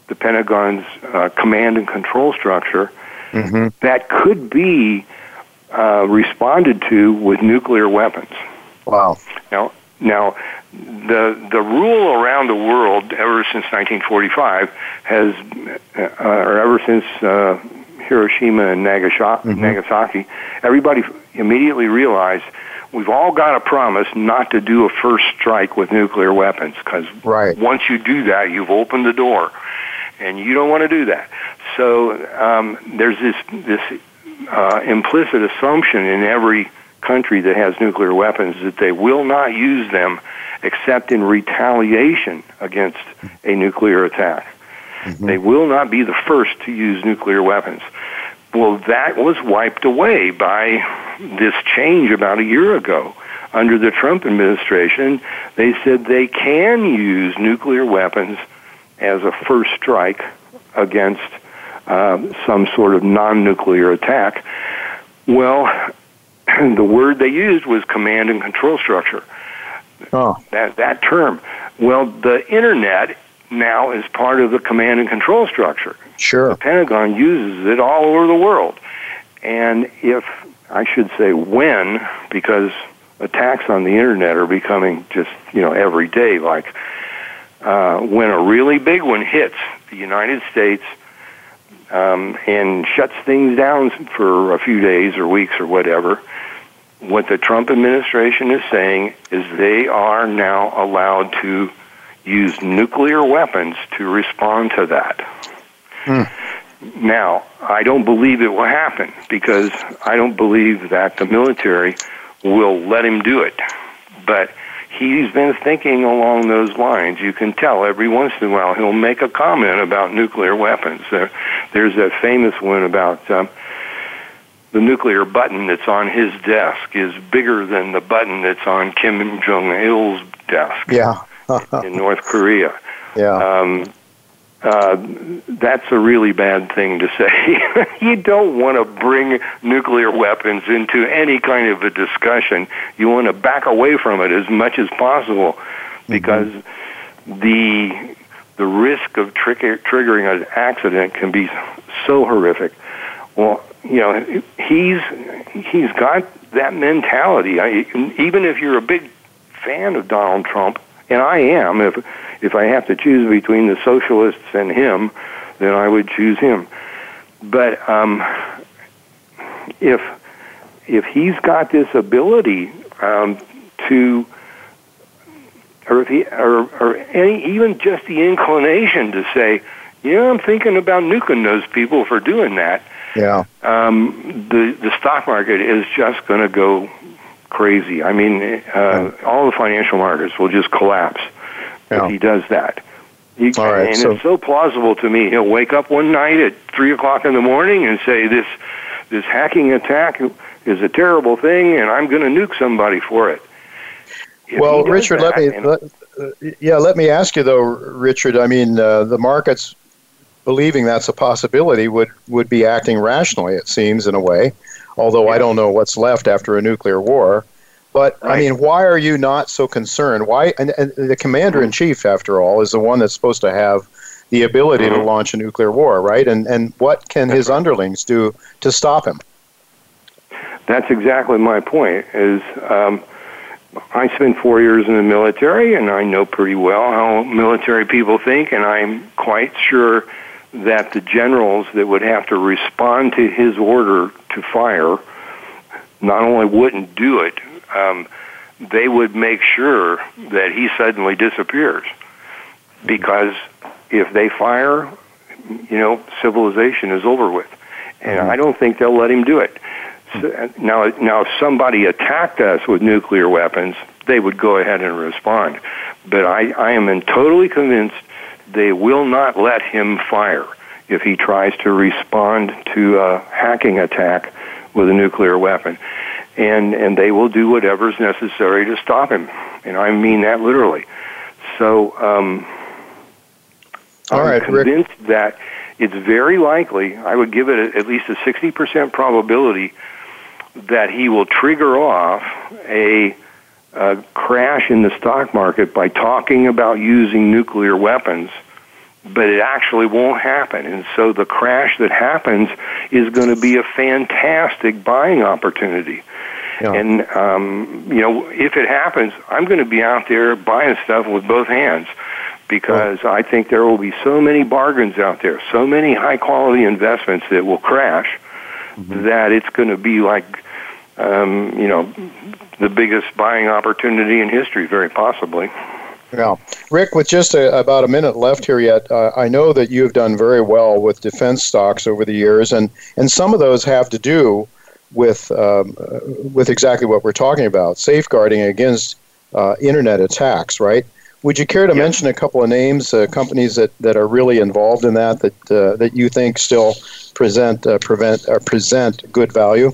the Pentagon's uh, command and control structure, Mm-hmm. that could be uh, responded to with nuclear weapons. Wow. Now, now, the the rule around the world ever since 1945 has, uh, or ever since uh, Hiroshima and Nagasaki, Nagasaki, everybody immediately realized we've all got a promise not to do a first strike with nuclear weapons because Right. once you do that, you've opened the door, and you don't want to do that. So um, there's this this uh, implicit assumption in every country that has nuclear weapons that they will not use them except in retaliation against a nuclear attack. Mm-hmm. They will not be the first to use nuclear weapons. Well, that was wiped away by this change about a year ago. Under the Trump administration, they said they can use nuclear weapons as a first strike against uh, some sort of non nuclear attack. Well, the word they used was command and control structure. Oh. That, that term. Well, the Internet now is part of the command and control structure. Sure. The Pentagon uses it all over the world. And if, I should say when, because attacks on the Internet are becoming just, you know, every day, like uh, when a really big one hits the United States um, and shuts things down for a few days or weeks or whatever, what the Trump administration is saying is they are now allowed to use nuclear weapons to respond to that. Hmm. Now, I don't believe it will happen because I don't believe that the military will let him do it. But he's been thinking along those lines. You can tell every once in a while he'll make a comment about nuclear weapons. There, there's that famous one about um, the nuclear button that's on his desk is bigger than the button that's on Kim Jong Il's desk. Yeah. in North Korea. Yeah. Um, uh, that's a really bad thing to say. you don't want to bring nuclear weapons into any kind of a discussion. You want to back away from it as much as possible mm-hmm. because mm-hmm. the the risk of trigger, triggering an accident can be so horrific. Well, you know, he's he's got that mentality. I, even if you're a big fan of Donald Trump, and I am, if if I have to choose between the socialists and him, then I would choose him. But um, if if he's got this ability um, to, or if he, or, or any, even just the inclination to say, yeah, I'm thinking about nuking those people for doing that. Yeah. Um, the the stock market is just going to go crazy. I mean, uh, yeah. all the financial markets will just collapse yeah. if he does that. He, All right, and so, it's so plausible to me. He'll wake up one night at three o'clock in the morning and say, "This this hacking attack is a terrible thing, and I'm going to nuke somebody for it." If well, Richard, that, let me let, uh, yeah, let me ask you though, Richard. I mean, uh, the markets believing that's a possibility would would be acting rationally. It seems in a way, although yeah. I don't know what's left after a nuclear war. But right. I mean, why are you not so concerned? Why? And, and the commander in chief, after all, is the one that's supposed to have the ability mm-hmm. to launch a nuclear war, right? And and what can his underlings do to stop him? That's exactly my point. Is um, I spent four years in the military, and I know pretty well how military people think, and I'm quite sure that the generals that would have to respond to his order to fire not only wouldn't do it, um, they would make sure that he suddenly disappears. Because if they fire, you know, civilization is over with. And mm-hmm. I don't think they'll let him do it. So, now, now, if somebody attacked us with nuclear weapons, they would go ahead and respond. But I, I am in totally convinced they will not let him fire if he tries to respond to a hacking attack with a nuclear weapon and and they will do whatever is necessary to stop him, and I mean that literally. So um, All I'm right, convinced Rick. that it's very likely. I would give it at least a sixty percent probability that he will trigger off a, a crash in the stock market by talking about using nuclear weapons but it actually won't happen. And so the crash that happens is going to be a fantastic buying opportunity. Yeah. And um, you know, if it happens, I'm going to be out there buying stuff with both hands because I think there will be so many bargains out there, so many high quality investments that will crash mm-hmm. that it's going to be like um, you know the biggest buying opportunity in history, very possibly. Yeah. Rick, with just a, about a minute left here yet, uh, I know that you have done very well with defense stocks over the years, and, and some of those have to do with um, with exactly what we're talking about, safeguarding against uh, internet attacks, right? Would you care to mention a couple of names, uh, companies that, that are really involved in that, that uh, that you think still present uh, prevent uh, present good value?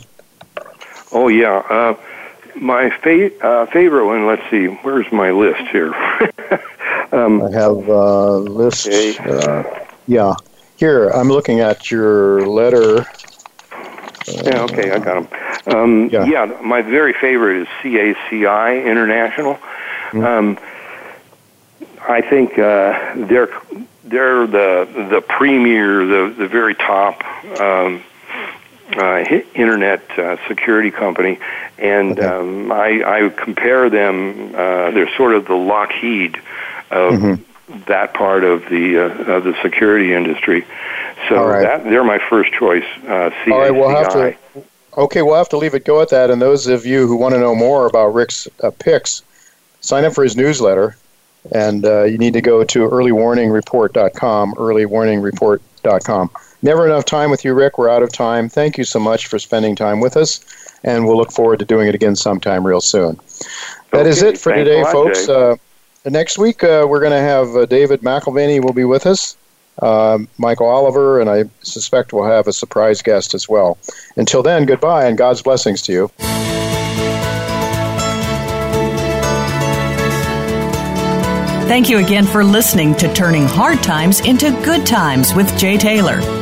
Oh yeah, uh, my fa- uh, favorite one. Let's see, where's my list here? um, I have a list. Okay. yeah, here I'm looking at your letter. yeah, okay, I got them. Um, yeah. yeah, my very favorite is CACI International. Mm-hmm. Um, I think uh, they're they're the the premier, the the very top um, uh, internet uh, security company, and okay. um, I, I compare them. Uh, they're sort of the Lockheed of mm-hmm. that part of the uh, of the security industry. So right. that they're my first choice. Uh, CACI. All right, we'll have to. Okay, we'll have to leave it go at that. And those of you who want to know more about Rick's uh, picks, sign up for his newsletter. And uh, you need to go to earlywarningreport.com, earlywarningreport.com. Never enough time with you, Rick. We're out of time. Thank you so much for spending time with us, and we'll look forward to doing it again sometime real soon. That okay, is it for today, lot, folks. Uh, next week, uh, we're going to have uh, David McAlvany will be with us, um, Michael Oliver, and I suspect we'll have a surprise guest as well. Until then, goodbye and God's blessings to you. Thank you again for listening to Turning Hard Times into Good Times with Jay Taylor.